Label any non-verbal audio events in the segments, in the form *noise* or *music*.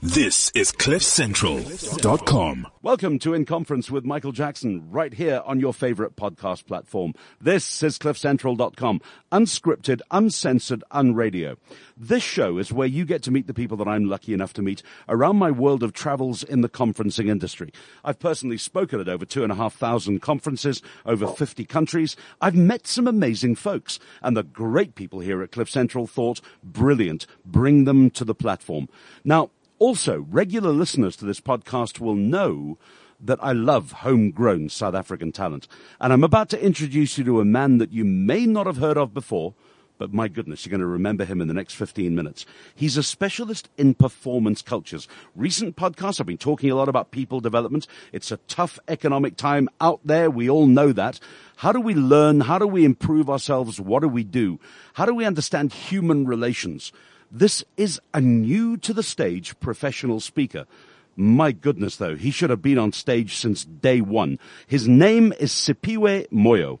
This is CliffCentral.com. Welcome to In Conference with Michael Jackson, right here on your favorite podcast platform. This is CliffCentral.com, unscripted, uncensored, unradio. This show is where you get to meet the people that I'm lucky enough to meet around my world of travels in the conferencing industry. I've personally spoken at over two and a half thousand conferences, over 50 countries. I've met some amazing folks, and the great people here at Cliff Central thought, brilliant, bring them to the platform. Now, also, regular listeners to this podcast will know that I love homegrown South African talent. And I'm about to introduce you to a man that you may not have heard of before, but my goodness, you're going to remember him in the next 15 minutes. He's a specialist in performance cultures. Recent podcasts I've been talking a lot about people development. It's a tough economic time out there. We all know that. How do we learn? How do we improve ourselves? What do we do? How do we understand human relations? This is a new to the stage professional speaker. My goodness, though, he should have been on stage since day one. His name is Siphiwe Moyo.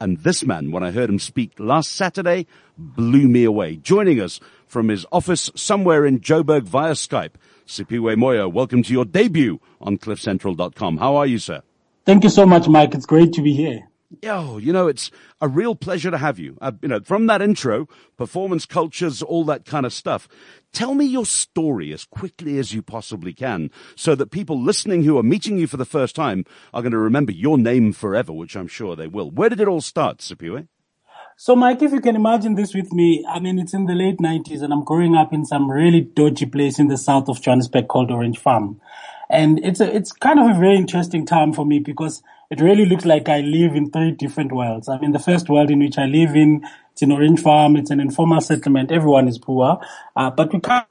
And this man, when I heard him speak last Saturday, blew me away. Joining us from his office somewhere in Joburg via Skype, Siphiwe Moyo, welcome to your debut on cliffcentral.com. How are you, sir? Thank you so much, Mike. It's great to be here. Oh, you know, it's a real pleasure to have you. Uh, you know, from that intro, performance cultures, all that kind of stuff. Tell me your story as quickly as you possibly can so that people listening who are meeting you for the first time are going to remember your name forever, which I'm sure they will. Where did it all start, Siphiwe? So, Mike, if you can imagine this with me, I mean, it's in the late 90s and I'm growing up in some really dodgy place in the south of Johannesburg called Orange Farm. And it's a, it's kind of a very interesting time for me because it really looks like I live in three different worlds. I mean, the first world in which I live in, it's an orange farm, it's an informal settlement, everyone is poor, uh, but we kind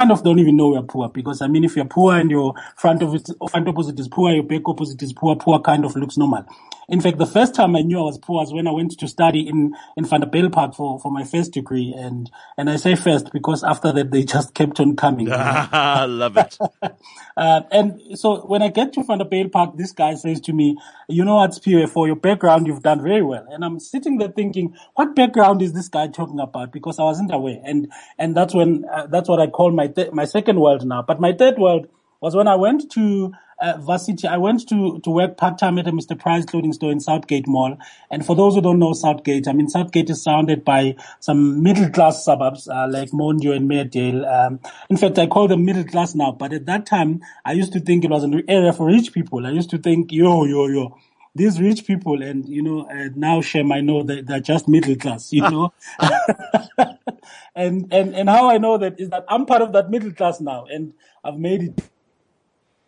of don't even know we're poor because I mean, if you're poor and your front of it, front opposite is poor, your back opposite is poor, poor kind of looks normal. In fact, the first time I knew I was poor was when I went to study in, in Vanderbijlpark for, for my first degree. And, and I say first because after that, they just kept on coming. I *laughs* love it. *laughs* uh, and so when I get to Vanderbijlpark, this guy says to me, you know what, Siphiwe, for your background, you've done very well. And I'm sitting there thinking, what background is this guy talking about? Because I wasn't aware. And, and that's when, uh, that's what I call my, th- my second world now. But my third world was when I went to uh, varsity. I went to, to work part time at a Mr. Price clothing store in Southgate Mall. And for those who don't know Southgate, I mean, Southgate is surrounded by some middle class suburbs, uh, like Mondeor and Meredale. Um, in fact, I call them middle class now, but at that time, I used to think it was an area for rich people. I used to think, yo, yo, yo. These rich people, and you know, uh, now Shem, I know that they're just middle class, you know. *laughs* and and and how I know that is that I'm part of that middle class now, and I've made it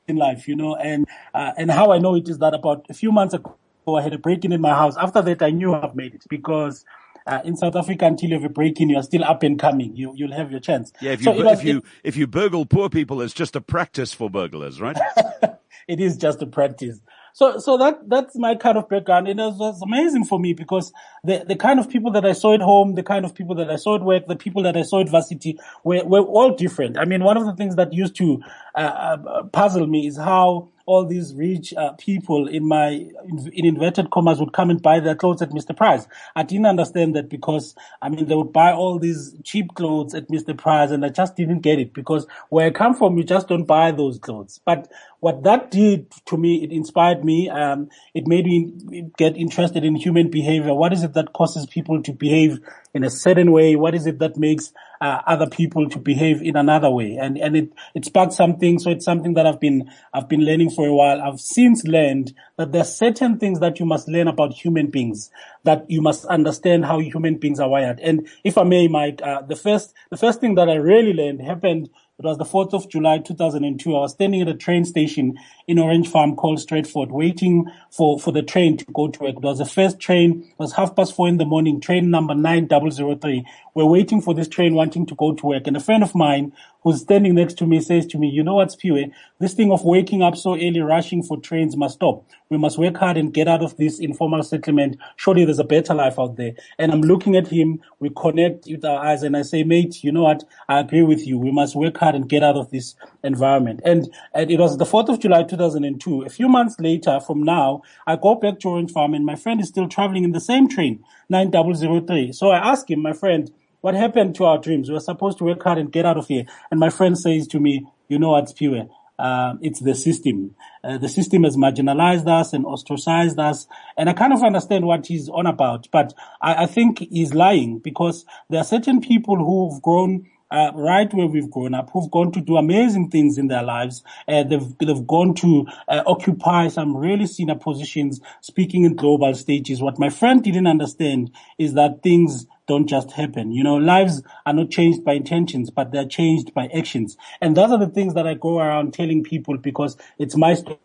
in life, you know, and uh, and how I know it is that about a few months ago I had a break-in in my house. After that, I knew I've made it because uh, in South Africa, until you have a break-in, you are still up and coming. You you'll have your chance. Yeah, if you so was, if you if you burgle poor people, it's just a practice for burglars, right? *laughs* it is just a practice. So, so that, that's my kind of background. And it was amazing for me because the, the kind of people that I saw at home, the kind of people that I saw at work, the people that I saw at varsity were, were all different. I mean, one of the things that used to uh, uh, puzzle me is how all these rich uh, people in my in, in, inverted commas would come and buy their clothes at Mr. Price. I didn't understand that because I mean they would buy all these cheap clothes at Mr. Price, and I just didn't get it because where I come from, you just don't buy those clothes. But what that did to me, it inspired me. Um, it made me get interested in human behavior. What is it that causes people to behave in a certain way? What is it that makes uh, other people to behave in another way? And and it it sparked something. So it's something that I've been I've been learning for a while. I've since learned that there are certain things that you must learn about human beings. That you must understand how human beings are wired. And if I may, Mike, uh, the first the first thing that I really learned happened it was the 4th of July 2002. I was standing at a train station in Orange Farm called Stretford, waiting for, for the train to go to work. It was the first train. It was half past four in the morning, train number 9003. We're waiting for this train wanting to go to work. And a friend of mine who's standing next to me says to me, you know what, Siphiwe, this thing of waking up so early, rushing for trains must stop. We must work hard and get out of this informal settlement. Surely there's a better life out there. And I'm looking at him. We connect with our eyes and I say, mate, you know what? I agree with you. We must work hard and get out of this environment. And, and it was the 4th of July, 2002. A few months later from now, I go back to Orange Farm and my friend is still traveling in the same train, 9003. So I ask him, my friend, what happened to our dreams? We were supposed to work hard and get out of here. And my friend says to me, you know what, Siphiwe? Uh, it's the system. Uh, the system has marginalized us and ostracized us. And I kind of understand what he's on about, but I, I think he's lying because there are certain people who've grown uh, right where we've grown up, who've gone to do amazing things in their lives. Uh, they've, they've gone to uh, occupy some really senior positions, speaking in global stages. What my friend didn't understand is that things don't just happen. You know, lives are not changed by intentions, but they're changed by actions. And those are the things that I go around telling people because it's my story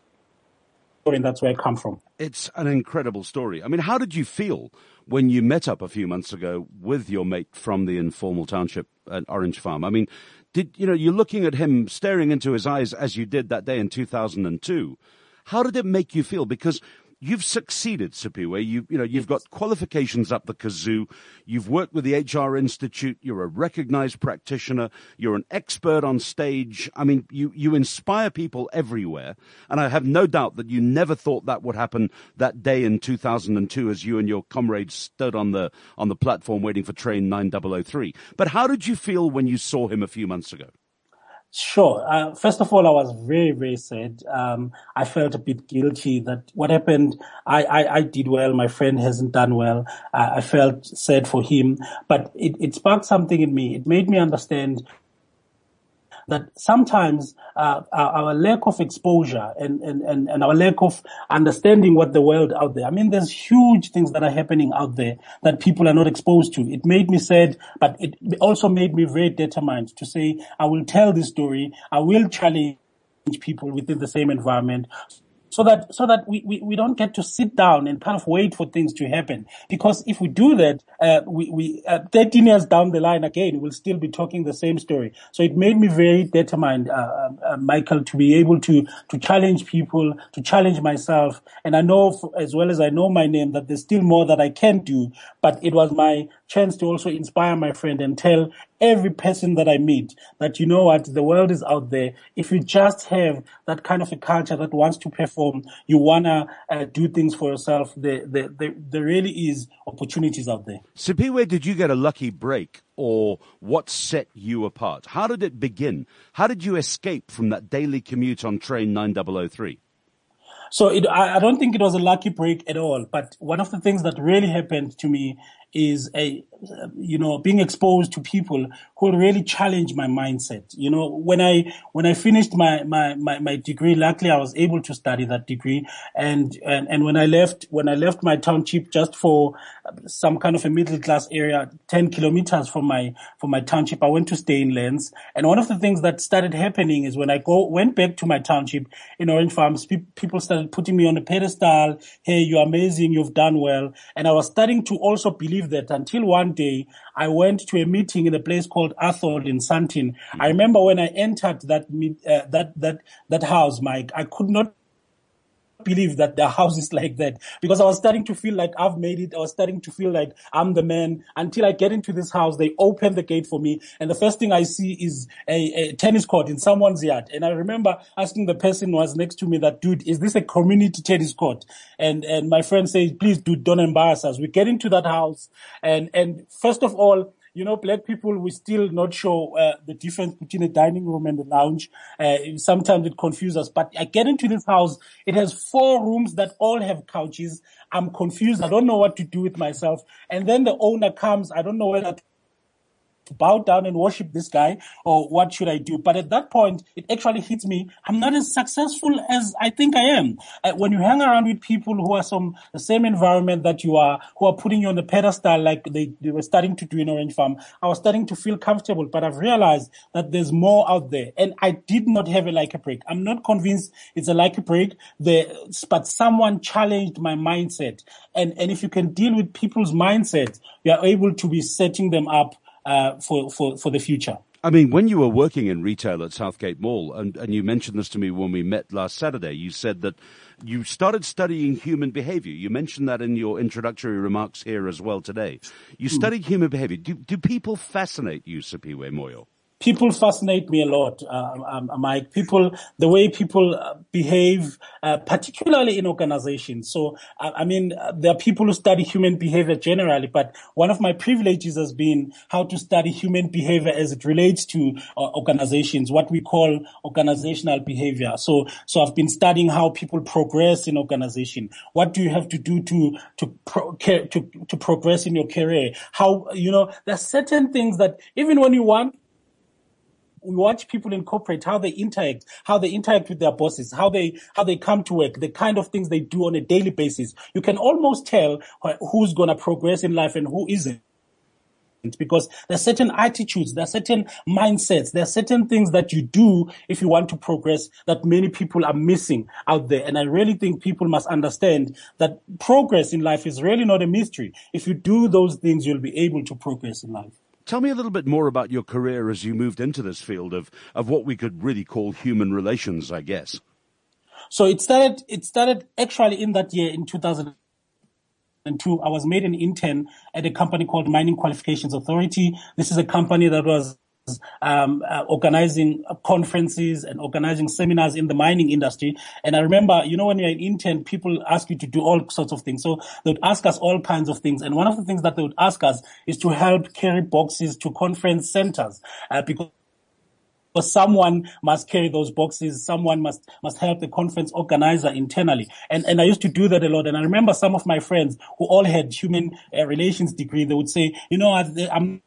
and that's where I come from. It's an incredible story. I mean, how did you feel when you met up a few months ago with your mate from the informal township at Orange Farm? I mean, did, you know, you're looking at him staring into his eyes as you did that day in 2002. How did it make you feel? Because You've succeeded, Siphiwe. You, you know, you've got qualifications up the kazoo. You've worked with the HR Institute. You're a recognized practitioner. You're an expert on stage. I mean, you, you inspire people everywhere. And I have no doubt that you never thought that would happen that day in 2002 as you and your comrades stood on the, on the platform waiting for train 9003. But how did you feel when you saw him a few months ago? Sure. Uh, first of all, I was very, very sad. Um, I felt a bit guilty that what happened, I, I, I did well. My friend hasn't done well. I felt sad for him, but it, it sparked something in me. It made me understand that sometimes uh, our, lack of exposure and, and, and, and our lack of understanding what the world out there. I mean, there's huge things that are happening out there that people are not exposed to. It made me sad, but it also made me very determined to say, I will tell this story. I will challenge people within the same environment so that so that we, we, we don't get to sit down and kind of wait for things to happen. Because if we do that, uh, we, we uh, 13 years down the line again, we'll still be talking the same story. So it made me very determined, uh, uh, uh Michael, to be able to to challenge people, to challenge myself. And I know, as well as I know my name, that there's still more that I can do. But it was my chance to also inspire my friend and tell every person that I meet that you know what the world is out there. If you just have that kind of a culture that wants to perform, you wanna uh, do things for yourself. There, there, there, there really is opportunities out there. Siphiwe, did you get a lucky break, or what set you apart? How did it begin? How did you escape from that daily commute on train 9003? So it, I, I, don't think it was a lucky break at all. But one of the things that really happened to me is a, you know, being exposed to people who really challenge my mindset. You know, when I, when I finished my, my, my, my degree, luckily I was able to study that degree. And, and, and when I left, when I left my township just for some kind of a middle class area, 10 kilometers from my, from my township, I went to stay in Lens. And one of the things that started happening is when I go, went back to my township in Orange Farms, pe- people started putting me on a pedestal. Hey, you're amazing. You've done well. And I was starting to also believe that until one day I went to a meeting in a place called Atholl in Sandton. Mm-hmm. I remember when I entered that uh, that that that house, Mike, I could not believe that the house is like that because I was starting to feel like I've made it. I was starting to feel like I'm the man until I get into this house. They open the gate for me and the first thing I see is a, a tennis court in someone's yard. And I remember asking the person who was next to me that, dude, is this a community tennis court? And, and my friend says, please, dude, don't embarrass us. We get into that house and, and first of all, you know, black people, we still not sure uh, the difference between a dining room and a lounge. Uh, sometimes it confuses us. But I get into this house, it has four rooms that all have couches. I'm confused. I don't know what to do with myself. And then the owner comes. I don't know whether to bow down and worship this guy or what should I do? But at that point, it actually hits me. I'm not as successful as I think I am. Uh, when you hang around with people who are from the same environment that you are, who are putting you on the pedestal like they, they were starting to do in Orange Farm, I was starting to feel comfortable, but I've realized that there's more out there. And I did not have a like a break. I'm not convinced it's a like a break, the, but someone challenged my mindset. And, and if you can deal with people's mindset, you are able to be setting them up uh, for, for, for the future. I mean, when you were working in retail at Southgate Mall, and, and you mentioned this to me when we met last Saturday, you said that you started studying human behavior. You mentioned that in your introductory remarks here as well today. You mm. studied human behavior. Do, do people fascinate you, Siphiwe Moyo? People fascinate me a lot, uh, um, uh, Mike. People, the way people uh, behave, uh, particularly in organizations. So, I mean, uh, there are people who study human behavior generally, but one of my privileges has been how to study human behavior as it relates to uh, organizations, what we call organizational behavior. So, so I've been studying how people progress in organization. What do you have to do to to pro- to to progress in your career? How you know there are certain things that even when you want we watch people in corporate, how they interact, how they interact with their bosses, how they, how they come to work, the kind of things they do on a daily basis. You can almost tell who's going to progress in life and who isn't because there are certain attitudes, there are certain mindsets, there are certain things that you do if you want to progress that many people are missing out there. And I really think people must understand that progress in life is really not a mystery. If you do those things, you'll be able to progress in life. Tell me a little bit more about your career as you moved into this field of, of what we could really call human relations, I guess. So it started, it started actually in that year in 2002. I was made an intern at a company called Mining Qualifications Authority. This is a company that was um, uh, organizing conferences and organizing seminars in the mining industry. And I remember, you know, when you're an intern, people ask you to do all sorts of things. So they would ask us all kinds of things. And one of the things that they would ask us is to help carry boxes to conference centers uh, because someone must carry those boxes. Someone must, must help the conference organizer internally. And, and I used to do that a lot. And I remember some of my friends who all had human uh, relations degree. They would say, you know, I'm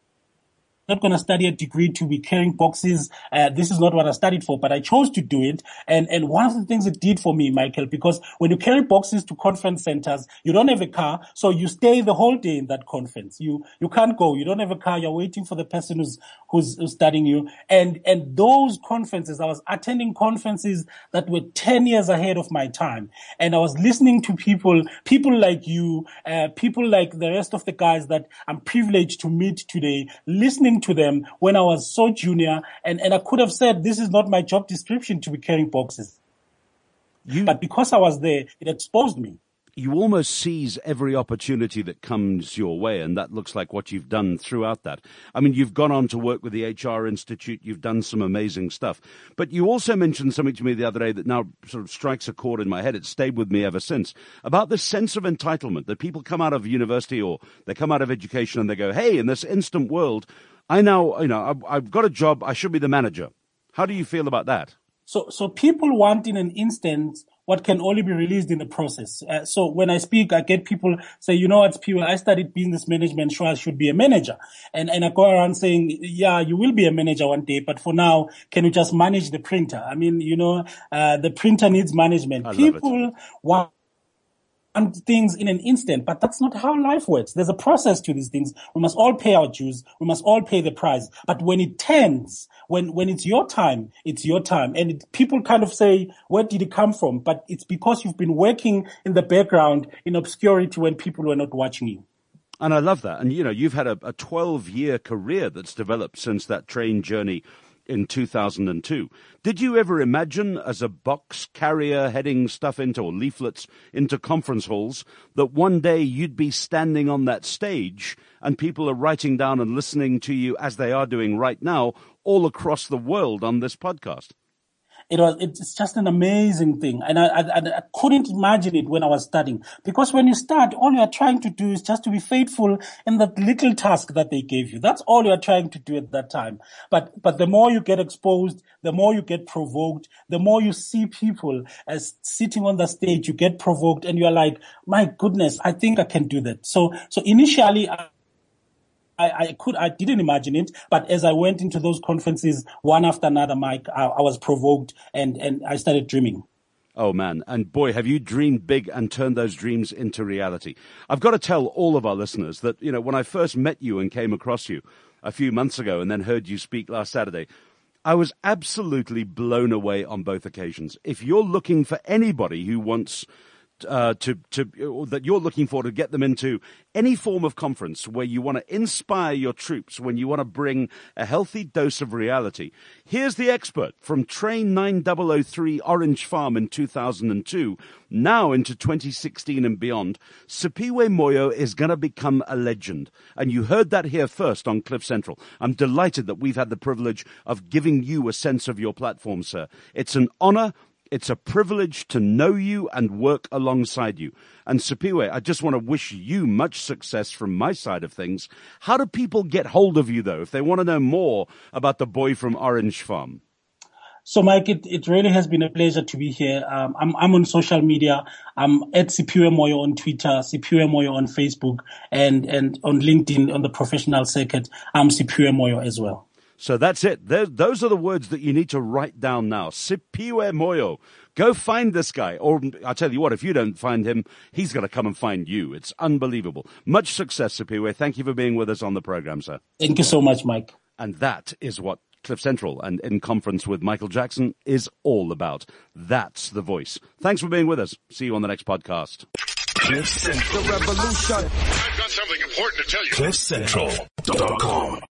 not going to study a degree to be carrying boxes. Uh, this is not what I studied for, but I chose to do it. And, and one of the things it did for me, Michael, because when you carry boxes to conference centers, you don't have a car. So you stay the whole day in that conference. You, you can't go. You don't have a car. You're waiting for the person who's, who's, studying you. And, and those conferences, I was attending conferences that were 10 years ahead of my time. And I was listening to people, people like you, uh, people like the rest of the guys that I'm privileged to meet today, listening to them when I was so junior and, and I could have said, this is not my job description to be carrying boxes. You, but because I was there, it exposed me you almost seize every opportunity that comes your way, and that looks like what you've done throughout that. I mean, you've gone on to work with the HR Institute, you've done some amazing stuff. But you also mentioned something to me the other day that now sort of strikes a chord in my head. It's stayed with me ever since about this sense of entitlement that people come out of university or they come out of education and they go, hey, in this instant world, I now, you know, I've, I've got a job, I should be the manager. How do you feel about that? So, so people want in an instant what can only be released in the process. Uh, so when I speak, I get people say, you know what, people, I studied business management, so I should be a manager. And, and I go around saying, yeah, you will be a manager one day, but for now, can you just manage the printer? I mean, you know, uh, the printer needs management. I people want things in an instant, but that's not how life works. There's a process to these things. We must all pay our dues. We must all pay the price. But when it turns, when, when it's your time, it's your time. And it, people kind of say, where did it come from? But it's because you've been working in the background in obscurity when people were not watching you. And I love that. And you know, you've had a, a 12 year career that's developed since that train journey in 2002. Did you ever imagine, as a box carrier heading stuff into or leaflets into conference halls, that one day you'd be standing on that stage and people are writing down and listening to you as they are doing right now all across the world on this podcast? It was, it's just an amazing thing. And I, I, I, couldn't imagine it when I was studying. Because when you start, all you're trying to do is just to be faithful in that little task that they gave you. That's all you're trying to do at that time. But, but the more you get exposed, the more you get provoked, the more you see people as sitting on the stage, you get provoked and you're like, my goodness, I think I can do that. So, so initially, I, I, I, could, I didn't imagine it, but as I went into those conferences, one after another, Mike, I, I was provoked and, and I started dreaming. Oh man. And boy, have you dreamed big and turned those dreams into reality. I've got to tell all of our listeners that, you know, when I first met you and came across you a few months ago and then heard you speak last Saturday, I was absolutely blown away on both occasions. If you're looking for anybody who wants uh, to to that you're looking for to get them into any form of conference where you want to inspire your troops, when you want to bring a healthy dose of reality. Here's the expert from Train 9003 Orange Farm in 2002, now into 2016 and beyond. Siphiwe Moyo is going to become a legend, and you heard that here first on Cliff Central. I'm delighted that we've had the privilege of giving you a sense of your platform, sir. It's an honor it's a privilege to know you and work alongside you. And Siphiwe, I just want to wish you much success from my side of things. How do people get hold of you though, if they want to know more about the boy from Orange Farm? So, Mike, it, it really has been a pleasure to be here. Um, I'm, I'm on social media. I'm at Siphiwe Moyo on Twitter, Siphiwe Moyo on Facebook, and, and on LinkedIn on the professional circuit. I'm Siphiwe Moyo as well. So that's it. those are the words that you need to write down now. Siphiwe Moyo. Go find this guy. Or I'll tell you what, if you don't find him, he's going to come and find you. It's unbelievable. Much success, Siphiwe. Thank you for being with us on the program, sir. Thank you so much, Mike. And that is what Cliff Central and in conference with Michael Jackson is all about. That's the voice. Thanks for being with us. See you on the next podcast. Cliff Central. The revolution. I've got something important to tell you. CliffCentral.com.